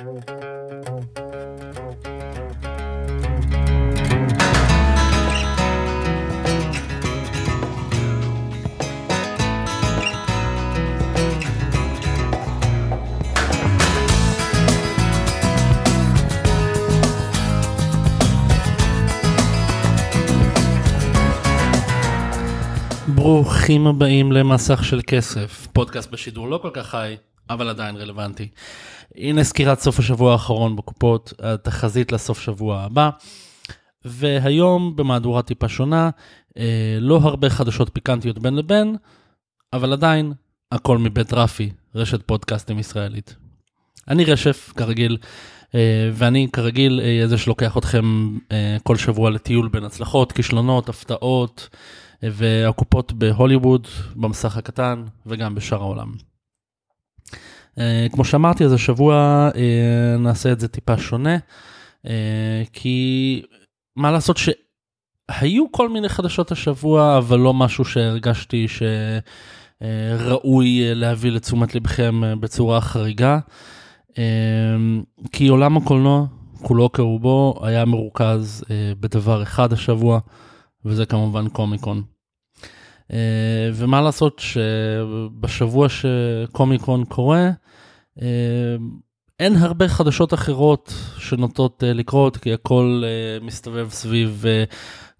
ברוכים הבאים למסך של כסף, פודקאסט בשידור לא כל כך חי, אבל עדיין רלוונטי. הנה סקירת סוף השבוע האחרון בקופות, התחזית לסוף שבוע הבא, והיום במהדורה טיפה שונה, אה, לא הרבה חדשות פיקנטיות בין לבין, אבל עדיין הכל מבית רפי, רשת פודקאסטים ישראלית. אני רשף, כרגיל, אה, ואני כרגיל זה שלוקח אתכם אה, כל שבוע לטיול בין הצלחות, כישלונות, הפתעות. והקופות בהוליווד, במסך הקטן וגם בשאר העולם. Uh, כמו שאמרתי, אז השבוע uh, נעשה את זה טיפה שונה, uh, כי מה לעשות שהיו כל מיני חדשות השבוע, אבל לא משהו שהרגשתי שראוי להביא לתשומת לבכם בצורה חריגה, כי עולם הקולנוע, כולו כרובו, היה מרוכז בדבר אחד השבוע. וזה כמובן קומיקון. אה, ומה לעשות שבשבוע שקומיקון קורה, אה, אין הרבה חדשות אחרות שנוטות אה, לקרות, כי הכל מסתובב סביב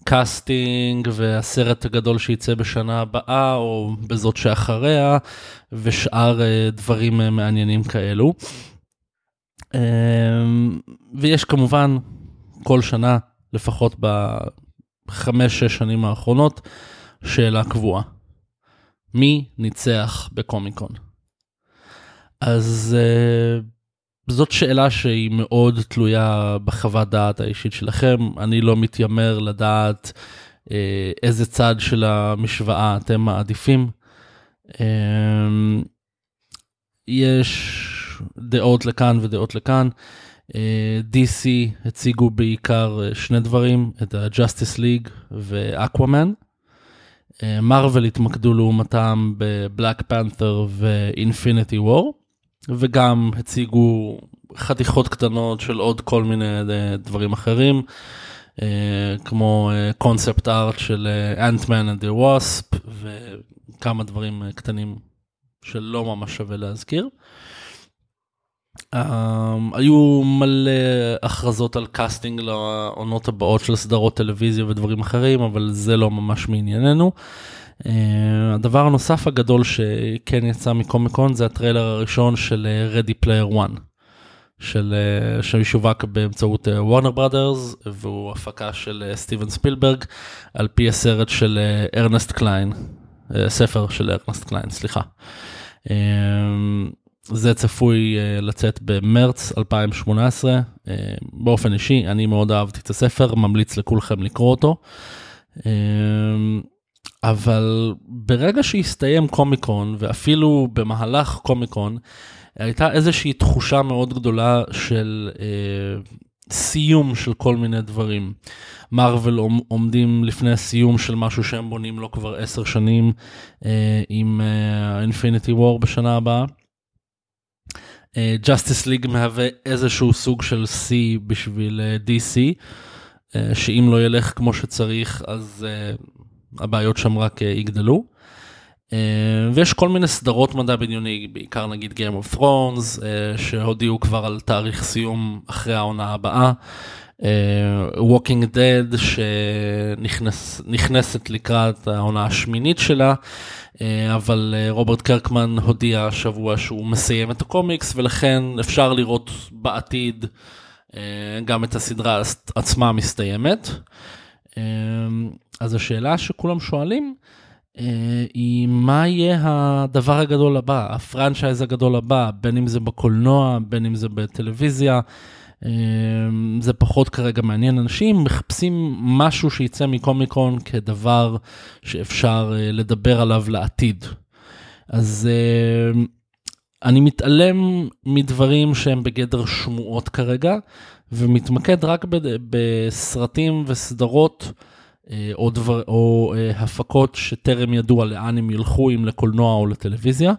קאסטינג והסרט הגדול שייצא בשנה הבאה, או בזאת שאחריה, ושאר דברים מעניינים כאלו. ויש כמובן כל שנה, לפחות בחמש-שש שנים האחרונות, שאלה קבועה. מי ניצח בקומיקון? אז uh, זאת שאלה שהיא מאוד תלויה בחוות דעת האישית שלכם. אני לא מתיימר לדעת uh, איזה צד של המשוואה אתם מעדיפים. Uh, יש דעות לכאן ודעות לכאן. אה, DC הציגו בעיקר שני דברים, את ה-Justice League ואקוואמן. מרוויל התמקדו לעומתם ב Black Panther ו Infinity War, וגם הציגו חתיכות קטנות של עוד כל מיני אה, דברים אחרים, אה, כמו קונספט אה, art של Ant-Man and the Wasp, וכמה דברים קטנים שלא ממש שווה להזכיר. אמ, היו מלא הכרזות על קאסטינג לעונות הבאות של סדרות טלוויזיה ודברים אחרים, אבל זה לא ממש מענייננו. אה, הדבר הנוסף הגדול שכן יצא מקומיקון זה הטריילר הראשון של אה, Ready Player One, של, אה, שישווק באמצעות וורנר uh, בראדרס, והוא הפקה של סטיבן אה, ספילברג, על פי הסרט של ארנסט אה, קליין, אה, ספר של ארנסט קליין, סליחה. אה, זה צפוי אה, לצאת במרץ 2018. אה, אה, באופן אישי, אני מאוד אהבתי את הספר, ממליץ לכולכם לקרוא אותו. אבל ברגע שהסתיים קומיקון, ואפילו במהלך קומיקון, הייתה איזושהי תחושה מאוד גדולה של אה, סיום של כל מיני דברים. מארוול עומדים לפני סיום של משהו שהם בונים לו כבר עשר שנים uh, עם אינפיניטי uh, וור בשנה הבאה. ג'אסטיס uh, ליג מהווה איזשהו סוג של C בשביל uh, DC, uh, שאם לא ילך כמו שצריך אז uh, הבעיות שם רק uh, יגדלו. Uh, ויש כל מיני סדרות מדע בדיוני, בעיקר נגיד Game of Thrones, uh, שהודיעו כבר על תאריך סיום אחרי העונה הבאה. Walking Dead שנכנסת לקראת העונה השמינית שלה. אה, אבל אה, רוברט קרקמן הודיע השבוע שהוא מסיים את הקומיקס ולכן אפשר לראות בעתיד אה, גם את הסדרה עצמה מסתיימת. אז השאלה שכולם שואלים היא מה יהיה הדבר הגדול הבא, הפרנצ'ייז הגדול הבא, בין אם זה בקולנוע, בין אם זה בטלוויזיה. אמ, זה פחות כרגע מעניין אנשים, מחפשים משהו שיצא מקומיקון כדבר שאפשר אה, לדבר עליו לעתיד. אז אני מתעלם מדברים שהם בגדר שמועות כרגע, ומתמקד רק בסרטים וסדרות אה, או, דבר, או אה, הפקות שטרם ידוע לאן הם ילכו, אם לקולנוע או לטלוויזיה.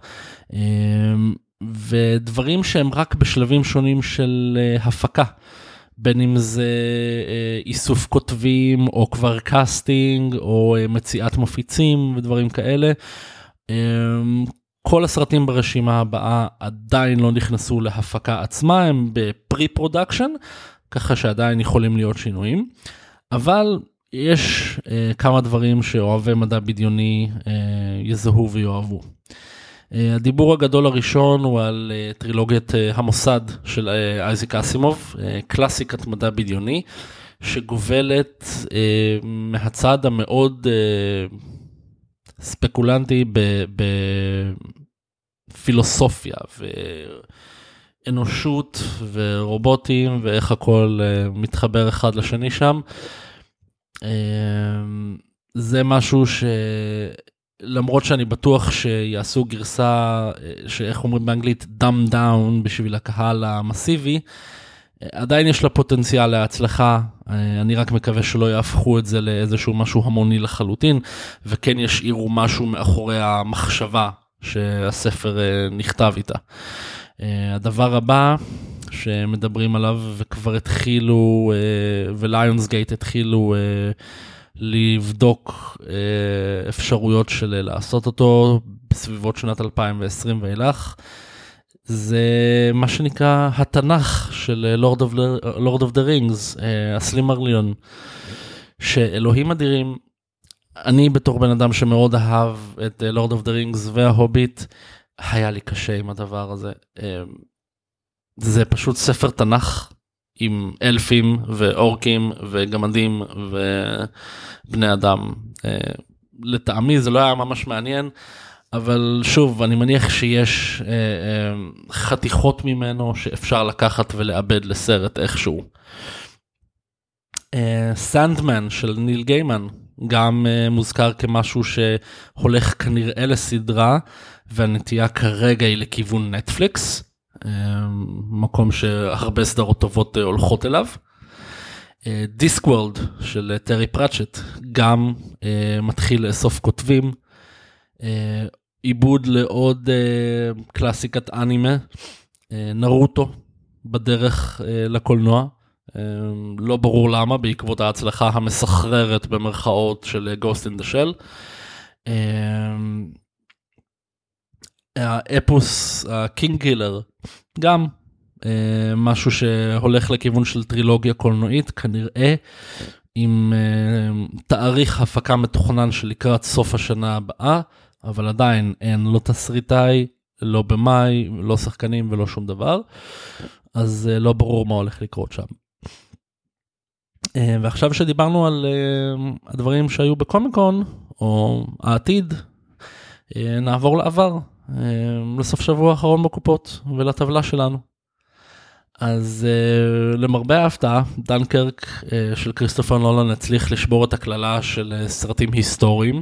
אמ, ודברים שהם רק בשלבים שונים של הפקה. בין אם זה איסוף כותבים או כבר קאסטינג או מציאת מפיצים ודברים כאלה. כל הסרטים ברשימה הבאה עדיין לא נכנסו להפקה עצמה, הם ב pre-production, ככה שעדיין יכולים להיות שינויים. אבל יש אה, כמה דברים שאוהבי מדע בדיוני אה, יזהו ויאהבו. Uh, הדיבור הגדול הראשון הוא על uh, טרילוגיית uh, המוסד של uh, אייזיק אסימוב, uh, קלאסיקת מדע בדיוני, שגובלת uh, מהצד המאוד uh, ספקולנטי בפילוסופיה ואנושות ורובוטים ואיך הכל uh, מתחבר אחד לשני שם. אמ, זה משהו שלמרות שאני בטוח שיעשו גרסה שאיך אומרים באנגלית dumb down בשביל הקהל המסיבי, עדיין יש לה פוטנציאל להצלחה, אני רק מקווה שלא יהפכו את זה לאיזשהו משהו המוני לחלוטין, וכן ישאירו משהו מאחורי המחשבה שהספר אה, נכתב איתה. אה, הדבר הבא שמדברים עליו וכבר התחילו אה, וליונס גייט התחילו אה, לבדוק אה, אפשרויות של לעשות אותו בסביבות שנת 2020 ואילך. זה מה שנקרא התנ"ך של Lord of the Rings, הסילמריליון, שאלוהים אדירים, אני בתור בן אדם שמאוד אהב את Lord of the Rings וההוביט, היה לי קשה עם הדבר הזה. זה פשוט ספר תנ"ך עם אלפים ואורקים וגמדים ובני אדם. אה, לטעמי זה לא היה ממש מעניין, אבל שוב, אני מניח שיש אה, אה, חתיכות ממנו שאפשר לקחת ולעבד לסרט איכשהו. סנדמן של ניל גיימן גם מוזכר כמשהו שהולך כנראה לסדרה והנטייה כרגע היא לכיוון נטפליקס. מקום שהרבה סדרות טובות אה, הולכות אליו. Discworld אה, של טרי פראצ'ט גם אה, מתחיל לאסוף כותבים. עיבוד לעוד קלאסיקת אנימה, נרוטו בדרך לקולנוע. לא ברור למה בעקבות ההצלחה המסחררת במרכאות של Ghost in the Shell. האפוס הקינג קילר גם אה, משהו שהולך לכיוון של טרילוגיה קולנועית כנראה עם אה, תאריך הפקה מתוכנן שלקראת סוף השנה הבאה אבל עדיין אין לא תסריטאי לא במאי לא שחקנים ולא שום דבר אז אה, לא ברור מה הולך לקרות שם. ועכשיו שדיברנו על הדברים שהיו בקומיקון או העתיד נעבור לעבר לסוף שבוע האחרון בקופות ולטבלה שלנו. אז uh, למרבה ההפתעה, דנקרק uh, של כריסטופר נולן הצליח לשבור את הקללה של uh, סרטים היסטוריים,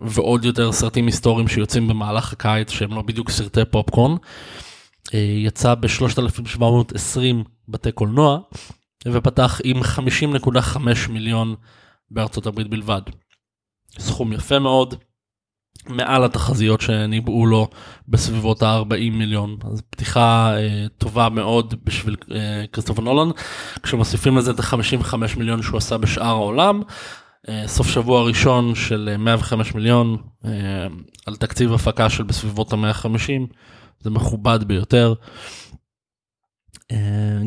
ועוד יותר סרטים היסטוריים שיוצאים במהלך הקיץ שהם לא בדיוק סרטי פופקורן. יצא ב-3720 בתי קולנוע, ופתח עם 50.5 מיליון בארצות הברית בלבד. סכום יפה מאוד. מעל התחזיות שניבאו לו בסביבות ה-40 מיליון. אז פתיחה אה, טובה מאוד בשביל אה, כריסטופר נולן, כשמוסיפים לזה את ה-55 מיליון שהוא עשה בשאר העולם. אה, סוף שבוע ראשון של 105 אה, מיליון אה, על תקציב הפקה של בסביבות ה-150, זה מכובד ביותר.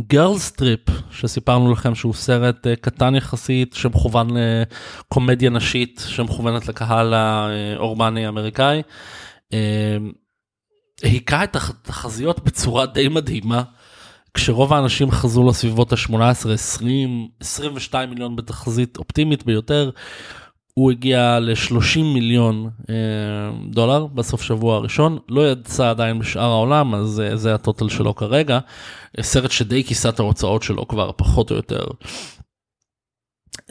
Girls Trip שסיפרנו לכם שהוא סרט אה, קטן יחסית שמכוון לקומדיה נשית שמכוונת לקהל האורבני האמריקאי. אה, היכה את התחזיות בצורה די מדהימה. כשרוב האנשים חזו לסביבות ה-18, 20, 22 מיליון בתחזית אופטימית ביותר, הוא הגיע ל-30 מיליון אה, דולר בסוף שבוע הראשון, לא יצא עדיין בשאר העולם, אז אה, זה ה total שלו כרגע. סרט שדי כיסה את ההוצאות שלו כבר פחות או יותר.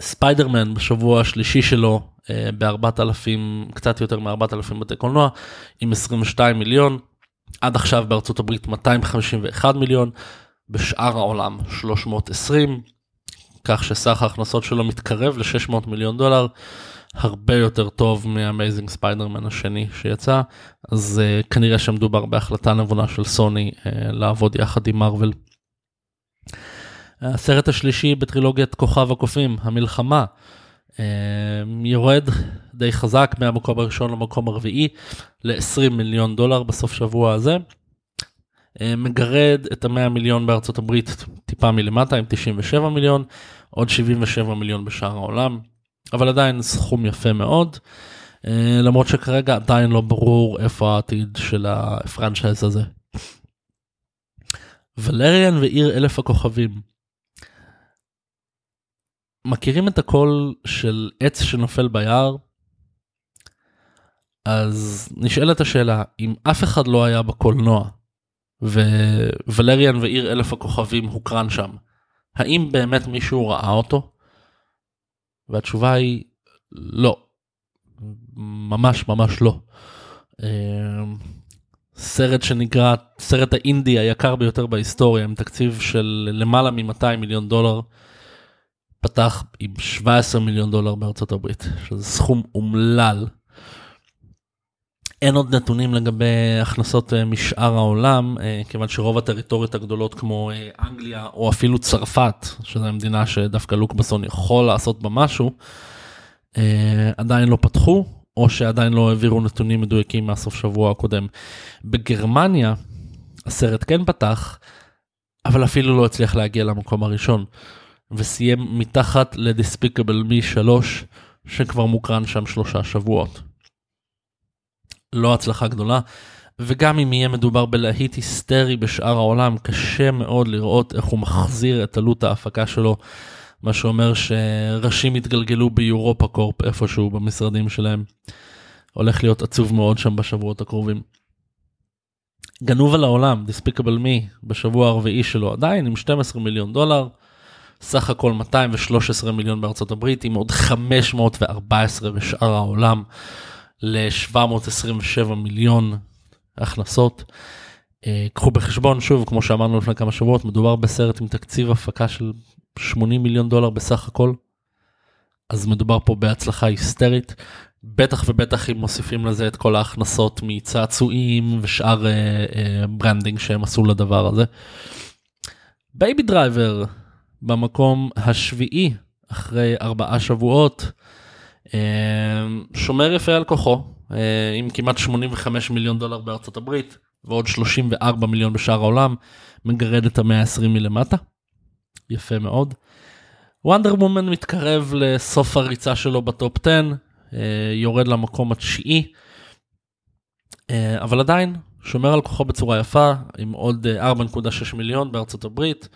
ספיידרמן בשבוע השלישי שלו אה, ב-4,000, קצת יותר מ-4,000 בתי קולנוע, עם 22 מיליון. עד עכשיו בארצות הברית 251 מיליון, בשאר העולם 320, כך שסך ההכנסות שלו מתקרב ל-600 מיליון דולר. הרבה יותר טוב מ Amazing Spider-Man השני שיצא, אז uh, כנראה שמדובר בהחלטה נבונה של סוני uh, לעבוד יחד עם מארוול. הסרט השלישי בטרילוגיית כוכב הקופים, המלחמה, uh, יורד די חזק מהמקום הראשון למקום הרביעי ל-20 מיליון דולר בסוף שבוע הזה. מגרד את המאה מיליון בארצות הברית טיפה מלמטה עם 97 מיליון, עוד 77 מיליון בשאר העולם, אבל עדיין סכום יפה מאוד, אה, למרות שכרגע עדיין לא ברור איפה העתיד של הפרנצ'ייז הזה. ולריאן ועיר אלף הכוכבים. מכירים את הקול של עץ שנופל ביער? אז נשאלת השאלה, אם אף אחד לא היה בקולנוע, וולריאן ועיר אלף הכוכבים הוקרן שם. האם באמת מישהו ראה אותו? והתשובה היא לא. ממש ממש לא. אמ, סרט שנקרא סרט האינדי היקר ביותר בהיסטוריה עם תקציב של למעלה מ-200 מיליון דולר פתח עם 17 מיליון דולר בארצות הברית שזה סכום אומלל אין עוד נתונים לגבי הכנסות אה, משאר העולם, אה, כיוון שרוב הטריטוריות הגדולות כמו אה, אנגליה או אפילו צרפת, שזו מדינה שדווקא לוק בסון יכול לעשות בה משהו, עדיין לא פתחו, או שעדיין לא העבירו נתונים מדויקים מהסוף שבוע הקודם. בגרמניה הסרט כן פתח, אבל אפילו לא הצליח להגיע למקום הראשון, וסיים מתחת לדיספיקבל מי 3, שכבר מוקרן שם שלושה שבועות. לא הצלחה גדולה. וגם אם יהיה מדובר בלהיט היסטרי בשאר העולם, קשה מאוד לראות איך הוא מחזיר את עלות ההפקה שלו, מה שאומר שראשים יתגלגלו ביורופה קורפ איפשהו במשרדים שלהם. הולך להיות עצוב מאוד שם בשבועות הקרובים. גנוב על העולם, Despicable Me, בשבוע הרביעי שלו עדיין עם 12 מיליון דולר, סך הכל 213 מיליון בארצות הברית, עם עוד 514 בשאר העולם. ל-727 מיליון הכנסות. אה, קחו בחשבון שוב כמו שאמרנו לפני כמה שבועות מדובר בסרט עם תקציב הפקה של 80 מיליון דולר בסך הכל. אז מדובר פה בהצלחה היסטרית בטח ובטח אם מוסיפים לזה את כל ההכנסות מצעצועים ושאר אה, אה, branding שהם עשו לדבר הזה. Baby Driver במקום השביעי אחרי ארבעה שבועות שומר יפה על כוחו אה, עם כמעט 85 מיליון דולר בארצות הברית ועוד 34 מיליון בשאר העולם מגרד את המאה ה-20 מלמטה. יפה מאוד. וונדר מומן מתקרב לסוף הריצה שלו בטופ 10 אה, יורד למקום התשיעי אה, אבל עדיין שומר על כוחו בצורה יפה עם עוד 4.6 מיליון בארצות הברית.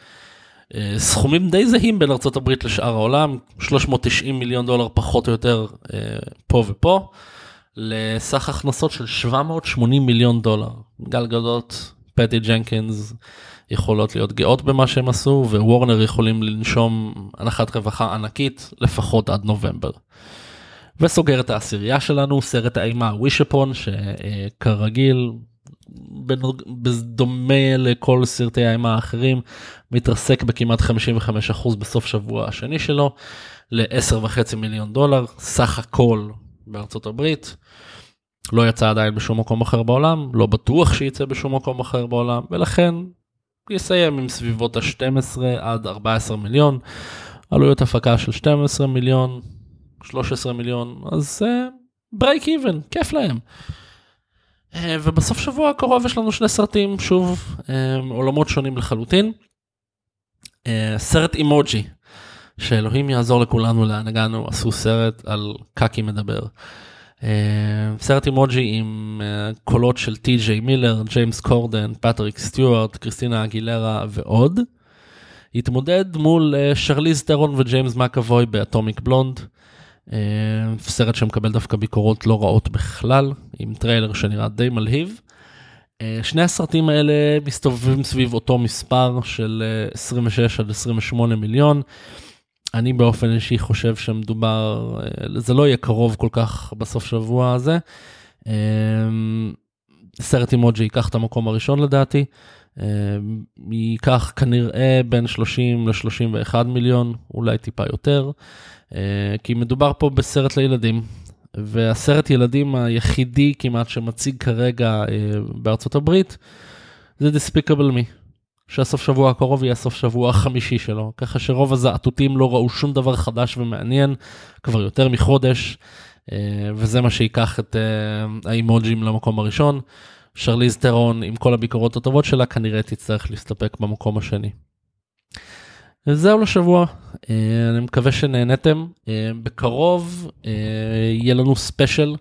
סכומים די זהים בין ארה"ב לשאר העולם, 390 מיליון דולר פחות או יותר אה, פה ופה, לסך הכנסות של 780 מיליון דולר. גלגלות, פטי ג'נקינס יכולות להיות גאות במה שהם עשו, ווורנר יכולים לנשום הנחת רווחה ענקית לפחות עד נובמבר. וסוגר את העשירייה שלנו, סרט האימה ווישפון, שכרגיל בדומה לכל סרטי האימה האחרים מתרסק בכמעט 55% בסוף שבוע השני שלו ל-10.5 מיליון דולר סך הכל בארצות הברית. לא יצא עדיין בשום מקום אחר בעולם, לא בטוח שייצא בשום מקום אחר בעולם, ולכן יסיים עם סביבות ה-12 עד 14 מיליון, עלויות הפקה של 12 מיליון, 13 מיליון, אז ברייק uh, איבן, כיף להם. אה, ובסוף שבוע הקרוב יש לנו שני סרטים, שוב, אה, עולמות שונים לחלוטין. אה, סרט אימוג'י, שאלוהים יעזור לכולנו לאן הגענו, עשו סרט על קקי מדבר. סרט אימוג'י עם קולות של טי.ג'יי מילר, ג'יימס קורדן, פטריק סטיוארט, קריסטינה אגילרה ועוד. התמודד מול שרליז טרון וג'יימס מקאבוי ב Atomic Blonde. אה, סרט שמקבל דווקא ביקורות לא רעות בכלל, עם טריילר שנראה די מלהיב. אה, שני הסרטים האלה מסתובבים סביב אותו מספר של 26 אה, עד 28 מיליון. אני באופן אישי חושב שמדובר, זה לא יהיה קרוב כל כך בסוף שבוע הזה. סרט אימוג'י ייקח את המקום הראשון לדעתי. ייקח כנראה בין 30 ל-31 מיליון, אולי טיפה יותר, כי מדובר פה בסרט לילדים, והסרט ילדים היחידי כמעט שמציג כרגע בארצות הברית זה Despicable Me. שהסוף שבוע הקרוב יהיה הסוף שבוע החמישי שלו, ככה שרוב הזעתותים לא ראו שום דבר חדש ומעניין כבר יותר מחודש, אה, וזה מה שייקח את אה, האימוג'ים למקום הראשון. שרליז טרון עם כל הביקורות הטובות שלה כנראה תצטרך להסתפק במקום השני. זהו לשבוע, אה, אני מקווה שנהנתם. בקרוב יהיה לנו ספיישל,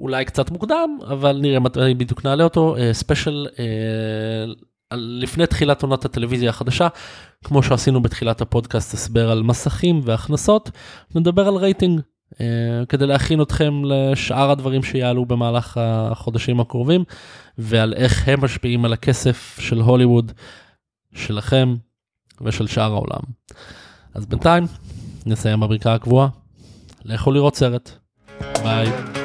אולי קצת מוקדם, אבל נראה מתי בדיוק נעלה אותו, ספיישל לפני תחילת עונת הטלוויזיה החדשה, כמו שעשינו בתחילת הפודקאסט הסבר על מסכים והכנסות, נדבר על רייטינג uh, כדי להכין אתכם לשאר הדברים שיעלו במהלך החודשים הקרובים, ועל איך הם משפיעים על הכסף של הוליווד, שלכם ושל שאר העולם. אז בינתיים נסיים בבריקה הקבועה, לכו לראות סרט. ביי.